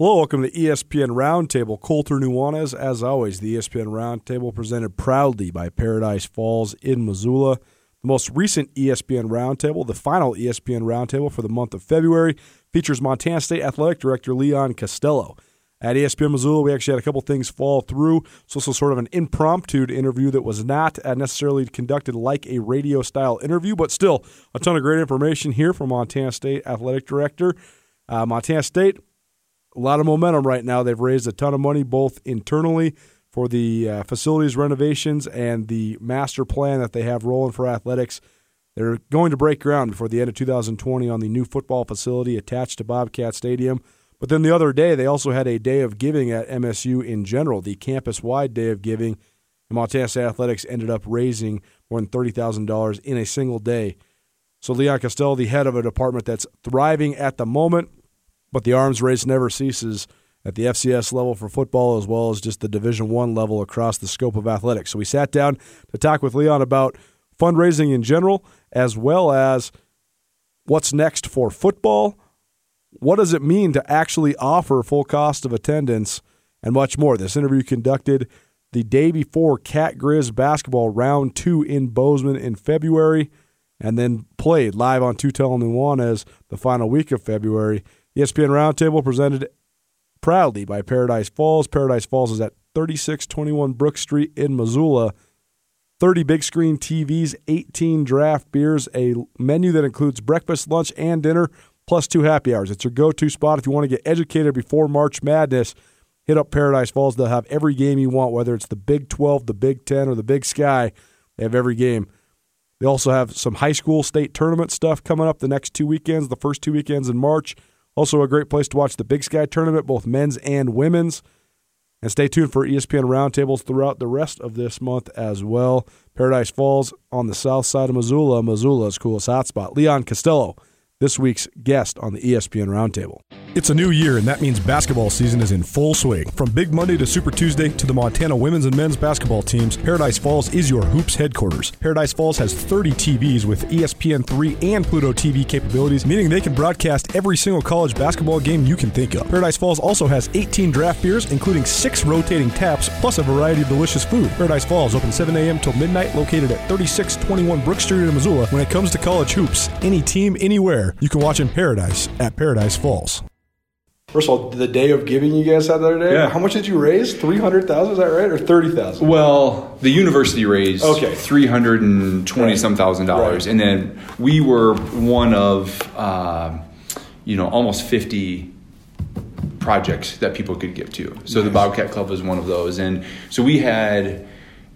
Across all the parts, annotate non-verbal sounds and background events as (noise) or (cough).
Hello, welcome to ESPN Roundtable. Colter Nuanez, as always, the ESPN Roundtable presented proudly by Paradise Falls in Missoula. The most recent ESPN Roundtable, the final ESPN Roundtable for the month of February, features Montana State Athletic Director Leon Costello. At ESPN Missoula, we actually had a couple things fall through. So this was sort of an impromptu interview that was not uh, necessarily conducted like a radio style interview, but still a ton of great information here from Montana State Athletic Director. Uh, Montana State, a lot of momentum right now. They've raised a ton of money both internally for the uh, facilities renovations and the master plan that they have rolling for athletics. They're going to break ground before the end of 2020 on the new football facility attached to Bobcat Stadium. But then the other day, they also had a day of giving at MSU in general, the campus wide day of giving. And Montana State Athletics ended up raising more than $30,000 in a single day. So Leon Costello, the head of a department that's thriving at the moment, but the arms race never ceases at the FCS level for football as well as just the Division One level across the scope of athletics. So we sat down to talk with Leon about fundraising in general, as well as what's next for football. What does it mean to actually offer full cost of attendance and much more? This interview conducted the day before Cat Grizz basketball round two in Bozeman in February, and then played live on Tutel and Nuanez the final week of February. ESPN Roundtable presented proudly by Paradise Falls. Paradise Falls is at 3621 Brook Street in Missoula. 30 big screen TVs, 18 draft beers, a menu that includes breakfast, lunch, and dinner, plus two happy hours. It's your go to spot if you want to get educated before March Madness. Hit up Paradise Falls. They'll have every game you want, whether it's the Big 12, the Big 10, or the Big Sky. They have every game. They also have some high school state tournament stuff coming up the next two weekends, the first two weekends in March. Also, a great place to watch the Big Sky tournament, both men's and women's. And stay tuned for ESPN roundtables throughout the rest of this month as well. Paradise Falls on the south side of Missoula, Missoula's coolest hotspot. Leon Costello, this week's guest on the ESPN Roundtable. It's a new year, and that means basketball season is in full swing. From Big Monday to Super Tuesday to the Montana women's and men's basketball teams, Paradise Falls is your hoops headquarters. Paradise Falls has 30 TVs with E ESPN3 and Pluto TV capabilities, meaning they can broadcast every single college basketball game you can think of. Paradise Falls also has 18 draft beers, including six rotating taps, plus a variety of delicious food. Paradise Falls open 7 a.m. till midnight, located at 3621 Brook Street in Missoula. When it comes to college hoops, any team, anywhere, you can watch in Paradise at Paradise Falls. First of all, the day of giving you guys had the other day. Yeah. How much did you raise? Three hundred thousand, is that right, or thirty thousand? Well, the university raised Okay. three hundred and twenty some thousand dollars, Right. and then we were one of um, you know almost fifty projects that people could give to. So the Bobcat Club was one of those, and so we had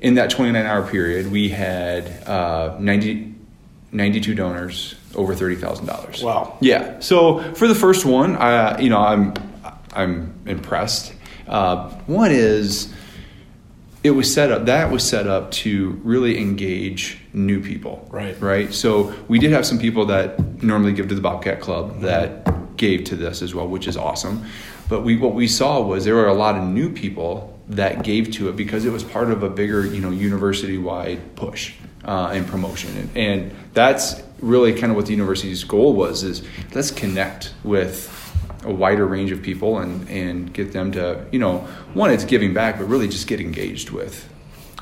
in that twenty nine hour period we had uh, 90, 92 donors over thirty thousand dollars. Wow. Yeah. So for the first one, I you know I'm I'm impressed. Uh, one is it was set up that was set up to really engage new people Right. right so we did have some people that normally give to the bobcat club that gave to this as well which is awesome but we what we saw was there were a lot of new people that gave to it because it was part of a bigger you know university wide push uh, and promotion and, and that's really kind of what the university's goal was is let's connect with a wider range of people and, and get them to, you know, one, it's giving back, but really just get engaged with,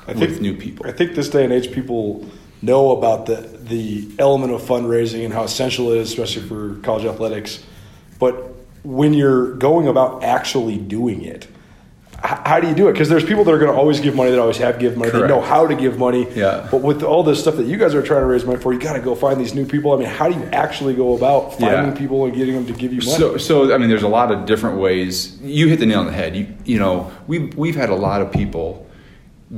I with new people. I think this day and age, people know about the the element of fundraising and how essential it is, especially for college athletics. But when you're going about actually doing it, how do you do it? Because there's people that are going to always give money, that always have give money, they know how to give money. Yeah. But with all this stuff that you guys are trying to raise money for, you got to go find these new people. I mean, how do you actually go about finding Yeah. people and getting them to give you money? So, so I mean, there's a lot of different ways. You hit the nail on the head. You, you know, we've we've had a lot of people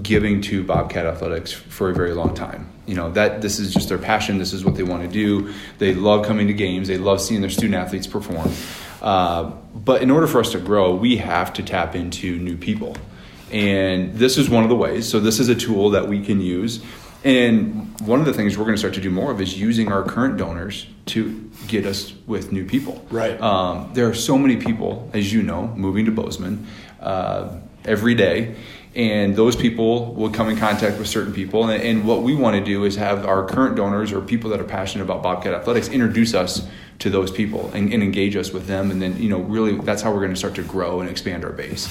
giving to Bobcat Athletics for a very long time. You know that this is just their passion. This is what they want to do. They love coming to games. They love seeing their student athletes perform. Uh, but in order for us to grow, we have to tap into new people, and this is one of the ways. So this is a tool that we can use. And one of the things we're going to start to do more of is using our current donors to get us with new people. Right. Um, there are so many people, as you know, moving to Bozeman uh, every day, and those people will come in contact with certain people. And, and what we want to do is have our current donors or people that are passionate about Bobcat athletics introduce us to those people and, and, engage us with them. And then, you know, really that's how we're going to start to grow and expand our base.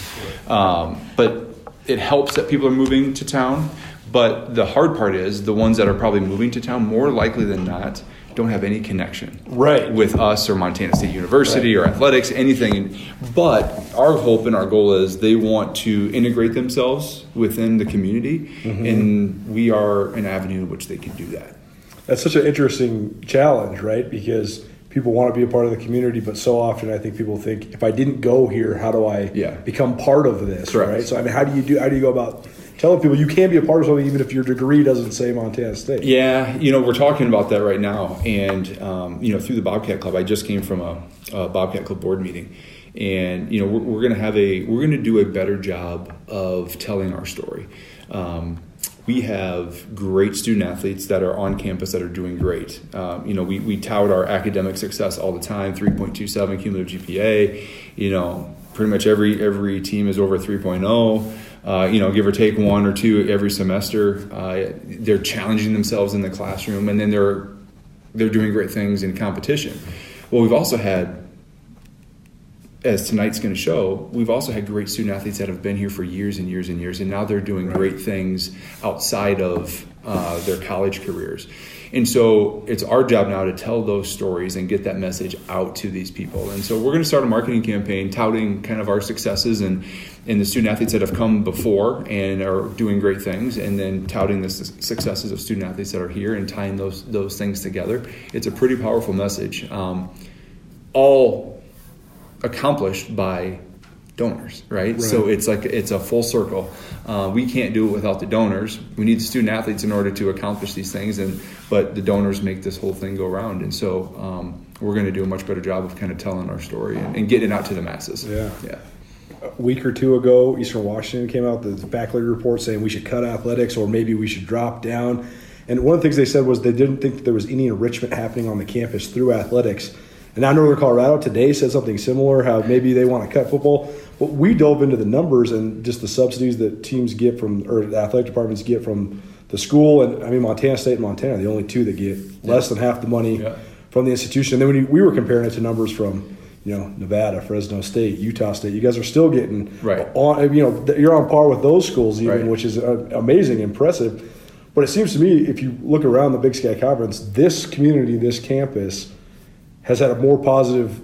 Um, but it helps that people are moving to town. But the hard part is the ones that are probably moving to town, more likely than not, don't have any connection right. with us or Montana State University right. or athletics, anything. But our hope and our goal is they want to integrate themselves within the community, mm-hmm. and we are an avenue in which they can do that. That's such an interesting challenge, right? Because people want to be a part of the community, but so often I think people think if I didn't go here, how do I yeah. become part of this? Correct. Right. So I mean, how do you do? How do you go about telling people you can be a part of something even if your degree doesn't say Montana State? Yeah, you know, we're talking about that right now, and um, you know, through the Bobcat Club, I just came from a, a Bobcat Club board meeting, and you know, we're, we're going to have a we're going to do a better job of telling our story. Um, we have great student athletes that are on campus that are doing great. Um, you know, we, we tout our academic success all the time 3.27 cumulative GPA. You know, pretty much every every team is over 3.0. Uh, you know, give or take one or two every semester. Uh, they're challenging themselves in the classroom, and then they're they're doing great things in competition. Well, we've also had as tonight's going to show, we've also had great student athletes that have been here for years and years and years, and now they're doing right. great things outside of uh, their college careers. And so it's our job now to tell those stories and get that message out to these people. And so we're going to start a marketing campaign touting kind of our successes and, and the student athletes that have come before and are doing great things, and then touting the successes of student athletes that are here and tying those, those things together. It's a pretty powerful message. Um, all accomplished by donors, right? right? So it's like it's a full circle. Uh, we can't do it without the donors. We need the student athletes in order to accomplish these things, and but the donors make this whole thing go around. And so um, we're going to do a much better job of kind of telling our story and, and getting it out to the masses. Yeah, yeah. A week or two ago, Eastern Washington came out the faculty report saying we should cut athletics or maybe we should drop down. And one of the things they said was they didn't think that there was any enrichment happening on the campus through athletics and now Northern Colorado today said something similar, how maybe they want to cut football. But we dove into the numbers and just the subsidies that teams get from, or the athletic departments get from the school. And I mean, Montana State and Montana, the only two that get less than half the money yeah. from the institution. And then when we were comparing it to numbers from, you know, Nevada, Fresno State, Utah State, you guys are still getting right. on, you know, you're on par with those schools even, right. which is uh, amazing, impressive. But it seems to me, if you look around the Big Sky Conference, this community, this campus, has had a more positive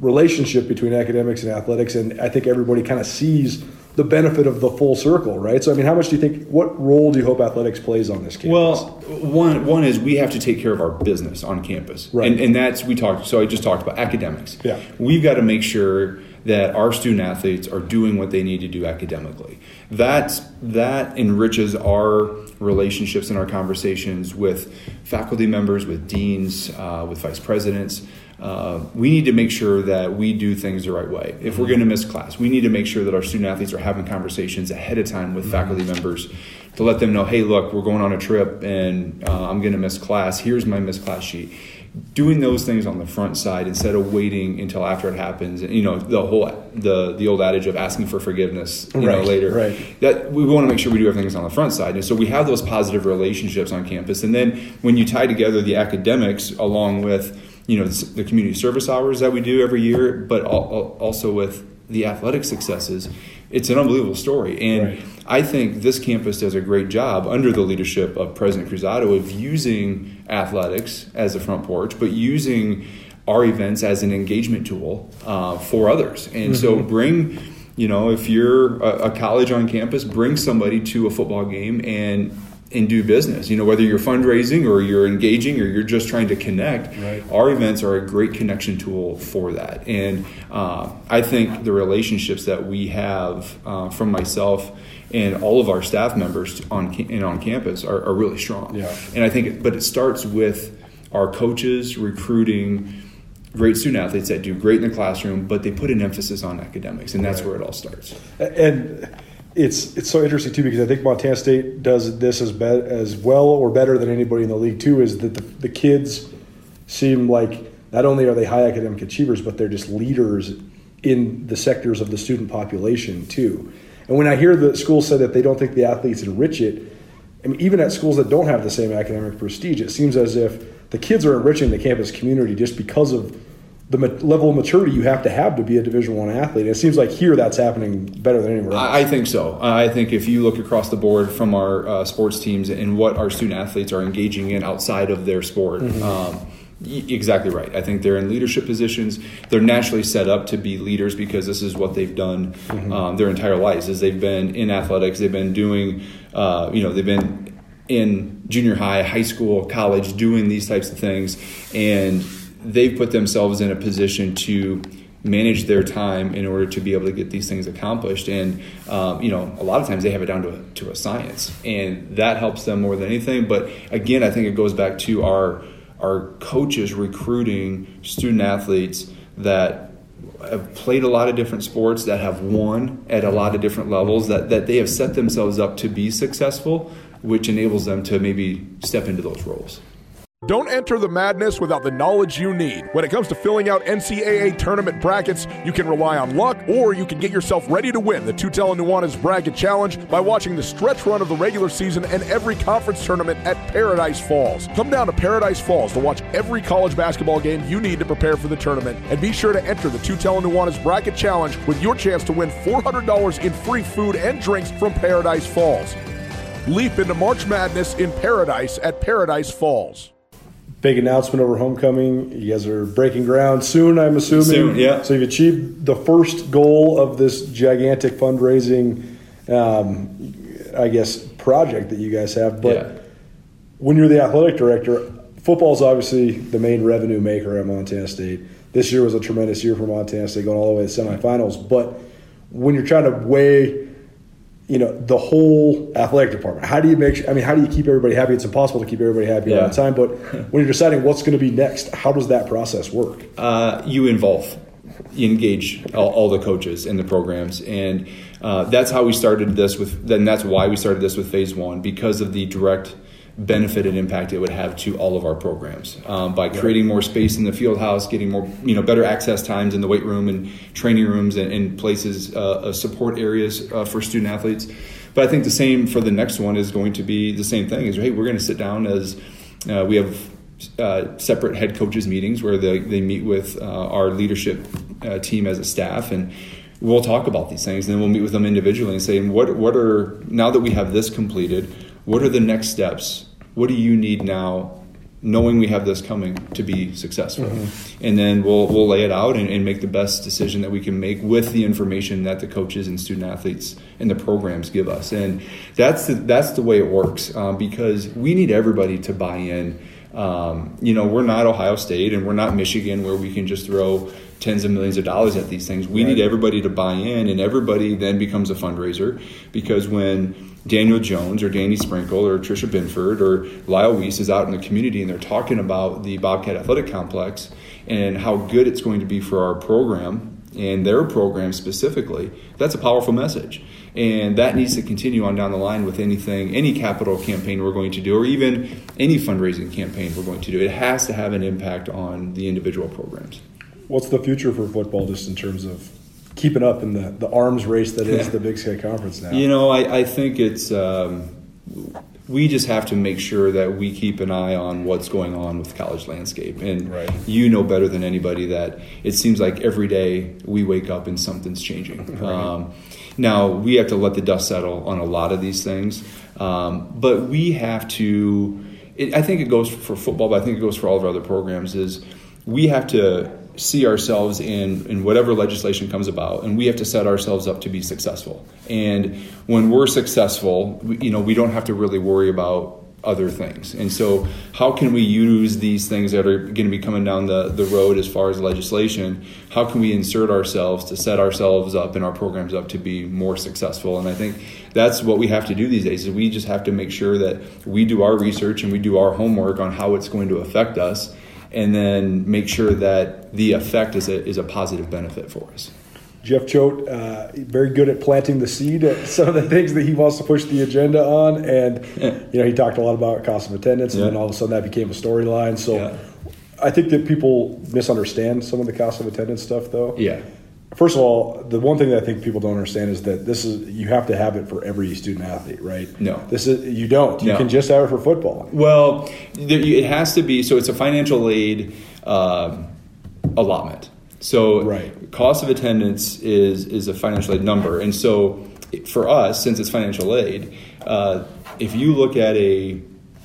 relationship between academics and athletics, and I think everybody kind of sees the benefit of the full circle, right? So, I mean, how much do you think? What role do you hope athletics plays on this campus? Well, one one is we have to take care of our business on campus, right? And, and that's we talked. So I just talked about academics. Yeah, we've got to make sure that our student athletes are doing what they need to do academically. That that enriches our relationships in our conversations with faculty members, with deans, uh, with vice presidents. Uh, we need to make sure that we do things the right way. If we're going to miss class, we need to make sure that our student athletes are having conversations ahead of time with mm-hmm. faculty members to let them know, hey, look, we're going on a trip and uh, I'm going to miss class. Here's my missed class sheet. Doing those things on the front side instead of waiting until after it happens. You know, the whole the the old adage of asking for forgiveness. You right, know, later. Right. That we want to make sure we do everything on the front side, and so we have those positive relationships on campus. And then when you tie together the academics along with you know the community service hours that we do every year, but also with the athletic successes, it's an unbelievable story. And right. I think this campus does a great job under the leadership of President Cruzado of using athletics as a front porch, but using our events as an engagement tool uh, for others. And mm-hmm. so bring, you know, if you're a, a college on campus, bring somebody to a football game and and do business. You know, whether you're fundraising or you're engaging or you're just trying to connect, right. our events are a great connection tool for that. And uh, I think the relationships that we have uh, from myself and all of our staff members on and on campus are, are really strong. Yeah. And I think, but it starts with our coaches recruiting great student athletes that do great in the classroom, but they put an emphasis on academics, and that's right. where it all starts. And it's it's so interesting too because I think Montana State does this as be, as well or better than anybody in the league too. Is that the, the kids seem like not only are they high academic achievers, but they're just leaders in the sectors of the student population too. And when I hear the school say that they don't think the athletes enrich it, I mean, even at schools that don't have the same academic prestige, it seems as if the kids are enriching the campus community just because of the ma- level of maturity you have to have to be a Division One athlete. And it seems like here that's happening better than anywhere else. I think so. I think if you look across the board from our uh, sports teams and what our student athletes are engaging in outside of their sport, um, exactly right. I think they're in leadership positions. They're naturally set up to be leaders because this is what they've done um, their entire lives. Is they've been in athletics. They've been doing, uh, you know, they've been in junior high, high school, college, doing these types of things, and they've put themselves in a position to manage their time in order to be able to get these things accomplished. And um, you know, a lot of times they have it down to a, to a science, and that helps them more than anything. But again, I think it goes back to our our coaches recruiting student athletes that have played a lot of different sports that have won at a lot of different levels that, that they have set themselves up to be successful which enables them to maybe step into those roles Don't enter the madness without the knowledge you need. When it comes to filling out NCAA tournament brackets, you can rely on luck or you can get yourself ready to win the Tutela Nuanez Bracket Challenge by watching the stretch run of the regular season and every conference tournament at Paradise Falls. Come down to Paradise Falls to watch every college basketball game you need to prepare for the tournament and be sure to enter the Tutela Nuanez Bracket Challenge with your chance to win $400 in free food and drinks from Paradise Falls. Leap into March Madness in Paradise at Paradise Falls. Big announcement over homecoming. You guys are breaking ground soon, I'm assuming. Soon, yeah. So you've achieved the first goal of this gigantic fundraising, um, I guess, project that you guys have. But Yeah. when you're the athletic director, football is obviously the main revenue maker at Montana State. This year was a tremendous year for Montana State, going all the way to the semifinals. But when you're trying to weigh, you know, the whole athletic department, how do you make? sure, I mean, how do you keep everybody happy? It's impossible to keep everybody happy all the time. But when you're deciding what's going to be next, how does that process work? uh, you involve, you engage all, all the coaches in the programs, and uh, that's how we started this with. Then that's why we started this with Phase One because of the direct benefit and impact it would have to all of our programs um, by creating more space in the field house, getting more you know better access times in the weight room and training rooms and, and places uh, uh, support areas uh, for student athletes. But I think the same for the next one is going to be the same thing. Is hey, we're going to sit down as uh, we have uh, separate head coaches meetings where they, they meet with uh, our leadership uh, team as a staff and we'll talk about these things and then we'll meet with them individually and say what, what are now that we have this completed what are the next steps? What do you need now knowing we have this coming to be successful? And then we'll, we'll lay it out and, and make the best decision that we can make with the information that the coaches and student athletes and the programs give us. And that's the, that's the way it works um, because we need everybody to buy in. Um, you know, we're not Ohio State and we're not Michigan where we can just throw tens of millions of dollars at these things. We need everybody to buy in, and everybody then becomes a fundraiser because when Daniel Jones or Danny Sprinkle or Tricia Binford or Lyle Weese is out in the community and they're talking about the Bobcat Athletic Complex and how good it's going to be for our program and their program specifically, that's a powerful message. And that needs to continue on down the line with anything, any capital campaign we're going to do, or even any fundraising campaign we're going to do. It has to have an impact on the individual programs. What's the future for football, just in terms of keeping up in the, the arms race that is the Big Sky Conference now? You know, I, I think it's um, we just have to make sure that we keep an eye on what's going on with the college landscape. And Right. you know better than anybody that it seems like every day we wake up and something's changing. Um, now we have to let the dust settle on a lot of these things, um, but we have to. It, I think it goes for football, but I think it goes for all of our other programs. Is we have to see ourselves in, in whatever legislation comes about, and we have to set ourselves up to be successful. And when we're successful, we, you know, we don't have to really worry about other things. And so, how can we use these things that are going to be coming down the, the road as far as legislation? How can we insert ourselves to set ourselves up and our programs up to be more successful? And I think that's what we have to do these days. Is we just have to make sure that we do our research and we do our homework on how it's going to affect us and then make sure that the effect is a, is a positive benefit for us. Jeff Choate, uh, very good at planting the seed at some of the things that he wants to push the agenda on. And, you know, he talked a lot about cost of attendance, and Yeah. then all of a sudden that became a storyline. So Yeah. I think that people misunderstand some of the cost of attendance stuff, though. Yeah. First of all, the one thing that I think people don't understand is that this is you have to have it for every student athlete, right? No. this is you don't. You No. can just have it for football. Well, there, it has to be so. It's a financial aid um, allotment. So Right. cost of attendance is is a financial aid number, and so for us, since it's financial aid, uh, if you look at a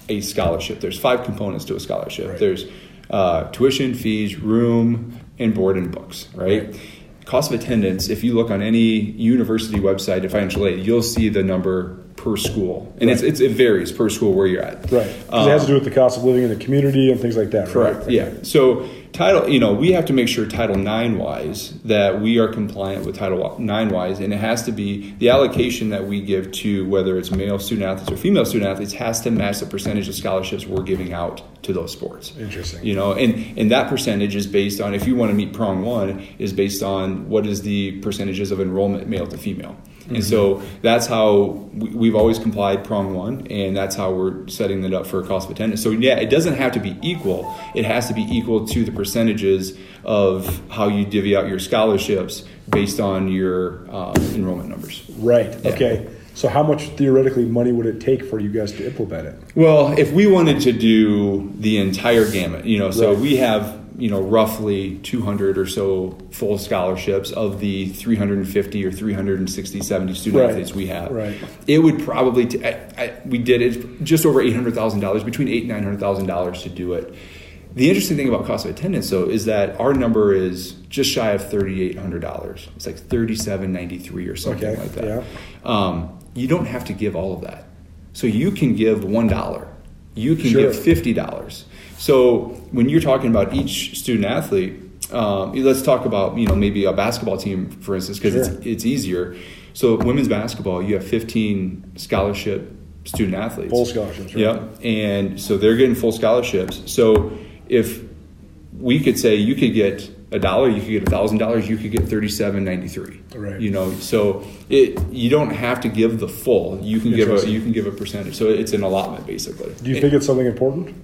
a scholarship, there's five components to a scholarship. Right. There's uh, tuition, fees, room, and board and books. Right? Right. Cost of attendance. If you look on any university website of financial aid, you'll see the number per school, and it's, Right. it's it varies per school where you're at. Right. 'Cause it has to do with the cost of living in the community and things like that. right? Correct. Yeah. So title, you know, we have to make sure Title IX wise that we are compliant with Title IX wise, and it has to be the allocation that we give to whether it's male student athletes or female student athletes has to match the percentage of scholarships we're giving out to those sports. Interesting. You know, and and that percentage is based on if you want to meet prong one is based on what is the percentages of enrollment male to female. And so that's how we, we've always complied prong one, and that's how we're setting it up for cost of attendance. So yeah, it doesn't have to be equal; it has to be equal to the percentages of how you divvy out your scholarships based on your um, enrollment numbers. Right. Yeah. Okay. So how much theoretically money would it take for you guys to implement it? Well, if we wanted to do the entire gamut, you know, so Right. we have, you know, roughly 200 or so full scholarships of the 350 or 360, 70 student Right. athletes we have. Right. It would probably, t- I, I, we did it just over $800,000, between eight and $900,000 to do it. The interesting thing about cost of attendance, though, is that our number is just shy of thirty-eight hundred dollars. It's like thirty-seven ninety-three or something Okay, like that. yeah. Um, you don't have to give all of that. So you can give one dollar. You can Sure. give fifty dollars. So when you're talking about each student athlete, um, let's talk about you know maybe a basketball team for instance because Sure. it's it's easier. So women's basketball, you have 15 scholarship student athletes. Full scholarships, right? Yep. And so they're getting full scholarships. So if we could say you could get a dollar, you could get a thousand dollars, you could get thirty-seven ninety-three. Right. You know, so it you don't have to give the full. You can give a you can give a percentage. So it's an allotment basically. Do you think it's something important?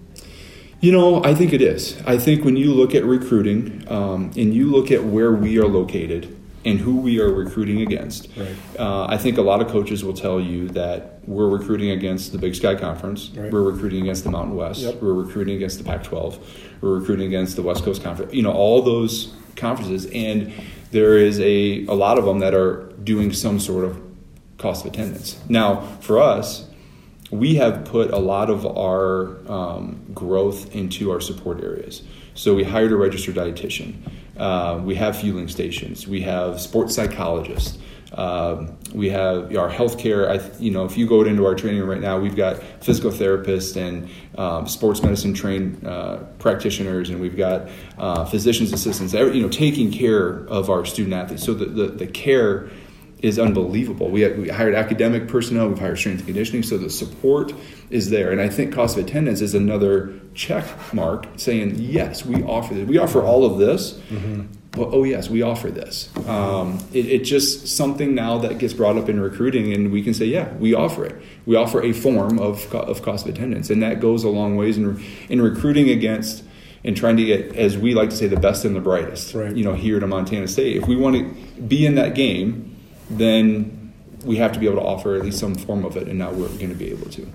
You know, I think it is. I think when you look at recruiting um, and you look at where we are located and who we are recruiting against, Right. uh, I think a lot of coaches will tell you that we're recruiting against the Big Sky Conference, Right. we're recruiting against the Mountain West, Yep. we're recruiting against the Pac 12, we're recruiting against the West Coast Conference, you know, all those conferences. And there is a, a lot of them that are doing some sort of cost of attendance. Now, for us, we have put a lot of our um, growth into our support areas. So we hired a registered dietitian. Uh, we have fueling stations. We have sports psychologists. Um, we have our healthcare. I, you know, if you go into our training room right now, we've got physical therapists and um, sports medicine trained uh, practitioners, and we've got uh, physicians assistants. You know, taking care of our student athletes. So the, the, the care is unbelievable. We, have, we hired academic personnel, we've hired strength and conditioning, so the support is there. And I think cost of attendance is another check mark saying, yes, we offer this. We offer all of this. Well, oh, yes, we offer this. Um, it, it's just something now that gets brought up in recruiting, and we can say, yeah, we offer it. We offer a form of, co- of cost of attendance, and that goes a long ways in, in recruiting against and trying to get, as we like to say, the best and the brightest. Right. You know, here to Montana State. If we want to be in that game, then we have to be able to offer at least some form of it, and now we're going to be able to.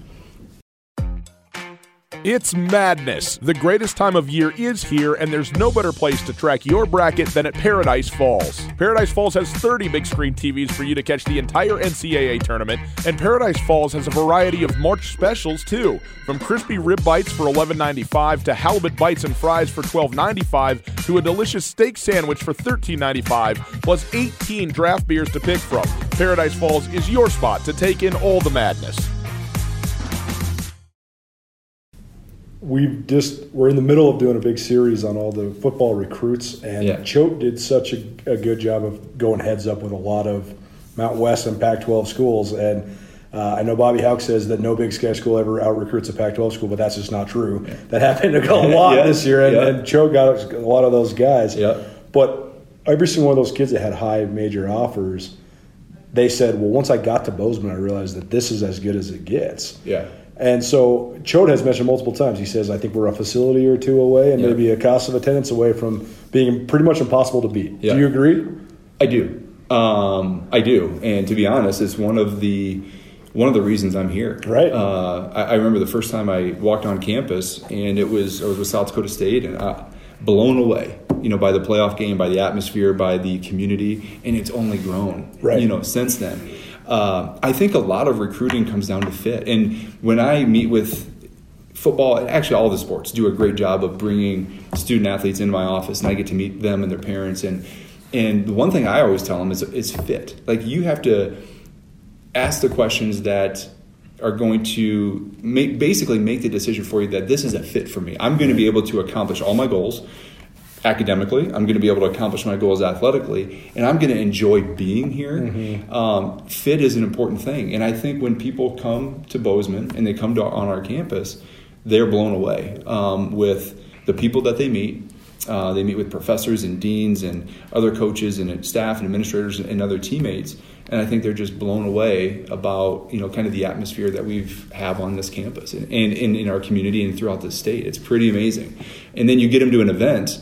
It's madness. The greatest time of year is here, and there's no better place to track your bracket than at Paradise Falls. Paradise Falls has 30 big screen TVs for you to catch the entire NCAA tournament, and Paradise Falls has a variety of March specials too. From crispy rib bites for $11.95 to halibut bites and fries for $12.95 to a delicious steak sandwich for $13.95, plus 18 draft beers to pick from. Paradise Falls is your spot to take in all the madness. We've just we're in the middle of doing a big series on all the football recruits, and Yeah. Choate did such a, a good job of going heads up with a lot of Mount West and Pac-12 schools. And uh, I know Bobby Hauck says that no Big Sky school ever out recruits a Pac-12 school, but that's just not true. That happened a (laughs) lot Yeah. this year, and, Yeah. and Choate got a lot of those guys. Yeah. But every single one of those kids that had high major offers, they said, "Well, once I got to Bozeman, I realized that this is as good as it gets." Yeah. And so Choate has mentioned multiple times. He says, "I think we're a facility or two away, and Yeah. maybe a cost of attendance away from being pretty much impossible to beat." Yeah. Do you agree? I do. Um, I do, and to be honest, it's one of the one of the reasons I'm here. Right. Uh, I, I remember the first time I walked on campus, and it was I was with South Dakota State, and I, blown away. you know, by the playoff game, by the atmosphere, by the community, and it's only grown, right. you know, since then. Uh, I think a lot of recruiting comes down to fit. And when I meet with football, actually all the sports do a great job of bringing student athletes into my office, and I get to meet them and their parents. And and the one thing I always tell them is is fit. Like you have to ask the questions that are going to make basically make the decision for you that this is a fit for me. I'm going to be able to accomplish all my goals academically. I'm going to be able to accomplish my goals athletically, and I'm going to enjoy being here. Mm-hmm. Um, fit is an important thing, and I think when people come to Bozeman and they come to on our campus, they're blown away um, with the people that they meet. Uh, they meet with professors and deans and other coaches and staff and administrators and other teammates, and I think they're just blown away about you know kind of the atmosphere that we have have on this campus and, and, and in our community and throughout the state. It's pretty amazing. And then you get them to an event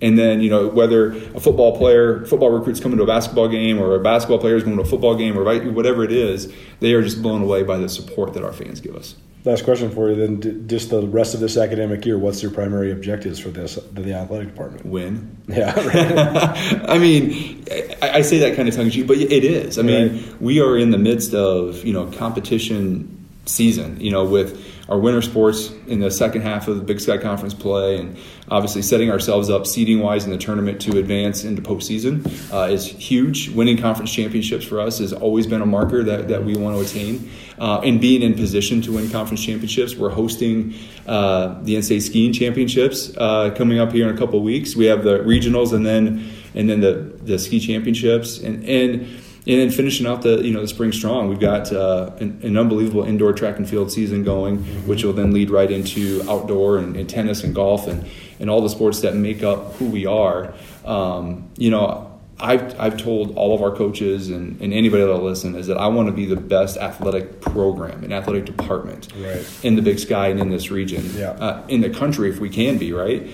and then, you know, whether a football player, football recruits coming to a basketball game or a basketball player is going to a football game or whatever it is, they are just blown away by the support that our fans give us. Last question for you then. Just the rest of this academic year, what's your primary objectives for this, the athletic department? Win. (laughs) Yeah. (laughs) I mean, I, say that kind of tongue in cheek, but it is. I mean, right. we are in the midst of, you know, competition season, you know, with our winter sports in the second half of the Big Sky Conference play, and obviously setting ourselves up seeding wise in the tournament to advance into postseason uh, is huge. Winning conference championships for us has always been a marker that, that we want to attain. Uh, and being in position to win conference championships, we're hosting uh, the NCAA skiing championships uh, coming up here in a couple weeks. We have the regionals and then and then the the ski championships and and and then finishing out the you know the spring strong, we've got uh, an, an, unbelievable indoor track and field season going, which will then lead right into outdoor and, and, tennis and golf and and all the sports that make up who we are. Um, you know. I've, I've told all of our coaches and, and anybody that'll listen is that I want to be the best athletic program and athletic department right. in the Big Sky and in this region, yeah. uh, in the country if we can be right,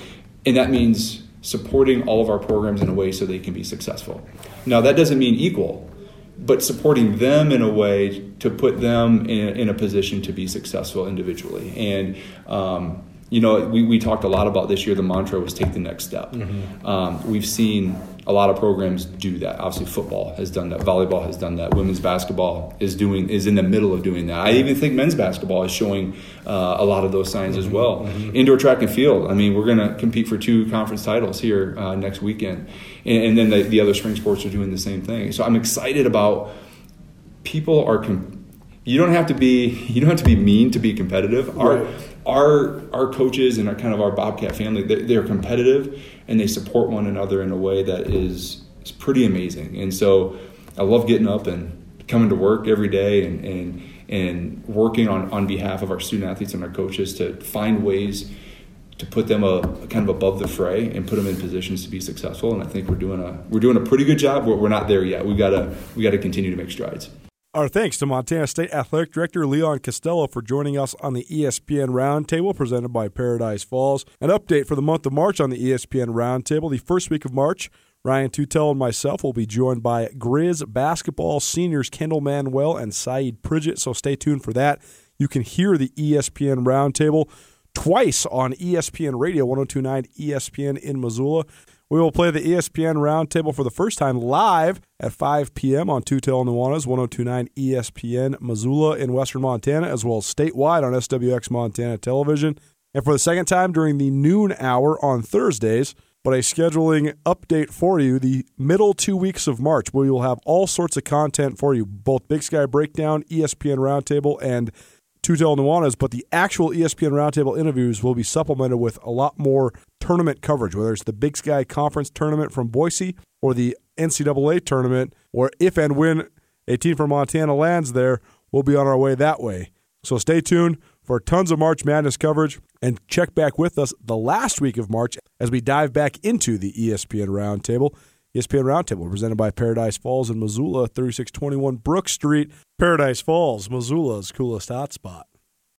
and that means supporting all of our programs in a way so they can be successful. Now that doesn't mean equal but supporting them in a way to put them in, in a position to be successful individually. And, um, you know, we, we talked a lot about this year, the mantra was take the next step. Mm-hmm. Um, we've seen a lot of programs do that. Obviously, football has done that. Volleyball has done that. Women's basketball is doing is in the middle of doing that. I even think men's basketball is showing uh, a lot of those signs mm-hmm. as well. Mm-hmm. Indoor track and field. I mean, we're going to compete for two conference titles here uh, next weekend, and, and then the, the, other spring sports are doing the same thing. So I'm excited about people are. Com- you don't have to be (laughs) you don't have to be mean to be competitive. Our our our coaches and our kind of our Bobcat family they're, they're competitive and they support one another in a way that is is pretty amazing. And so I love getting up and coming to work every day and and and working on on behalf of our student athletes and our coaches to find ways to put them a, kind of above the fray and put them in positions to be successful. And I think we're doing a we're doing a pretty good job. We're, we're not there yet. We gotta we gotta continue to make strides. Our thanks to Montana State Athletic Director Leon Costello for joining us on the ESPN Roundtable presented by Paradise Falls. An update for the month of March on the ESPN Roundtable. The first week of March, Ryan Tutel and myself will be joined by Grizz basketball seniors Kendal Manuel and Sayeed Pridgett, so stay tuned for that. You can hear the ESPN Roundtable twice on ESPN Radio 1029 ESPN in Missoula. We will play the ESPN Roundtable for the first time live at 5 p.m. on Tutel Nuanez 1029 ESPN Missoula in Western Montana, as well as statewide on SWX Montana Television. And for the second time during the noon hour on Thursdays, but a scheduling update for you the middle two weeks of March, where we will have all sorts of content for you, both Big Sky Breakdown, ESPN Roundtable, and Tutel Nuanez, but the actual ESPN Roundtable interviews will be supplemented with a lot more tournament coverage, whether it's the Big Sky Conference tournament from Boise or the NCAA tournament, or if and when a team from Montana lands there, we'll be on our way that way. So stay tuned for tons of March Madness coverage and check back with us the last week of March as we dive back into the ESPN Roundtable. ESPN Roundtable presented by Paradise Falls in Missoula, 3621 Brook Street. Paradise Falls, Missoula's coolest hotspot.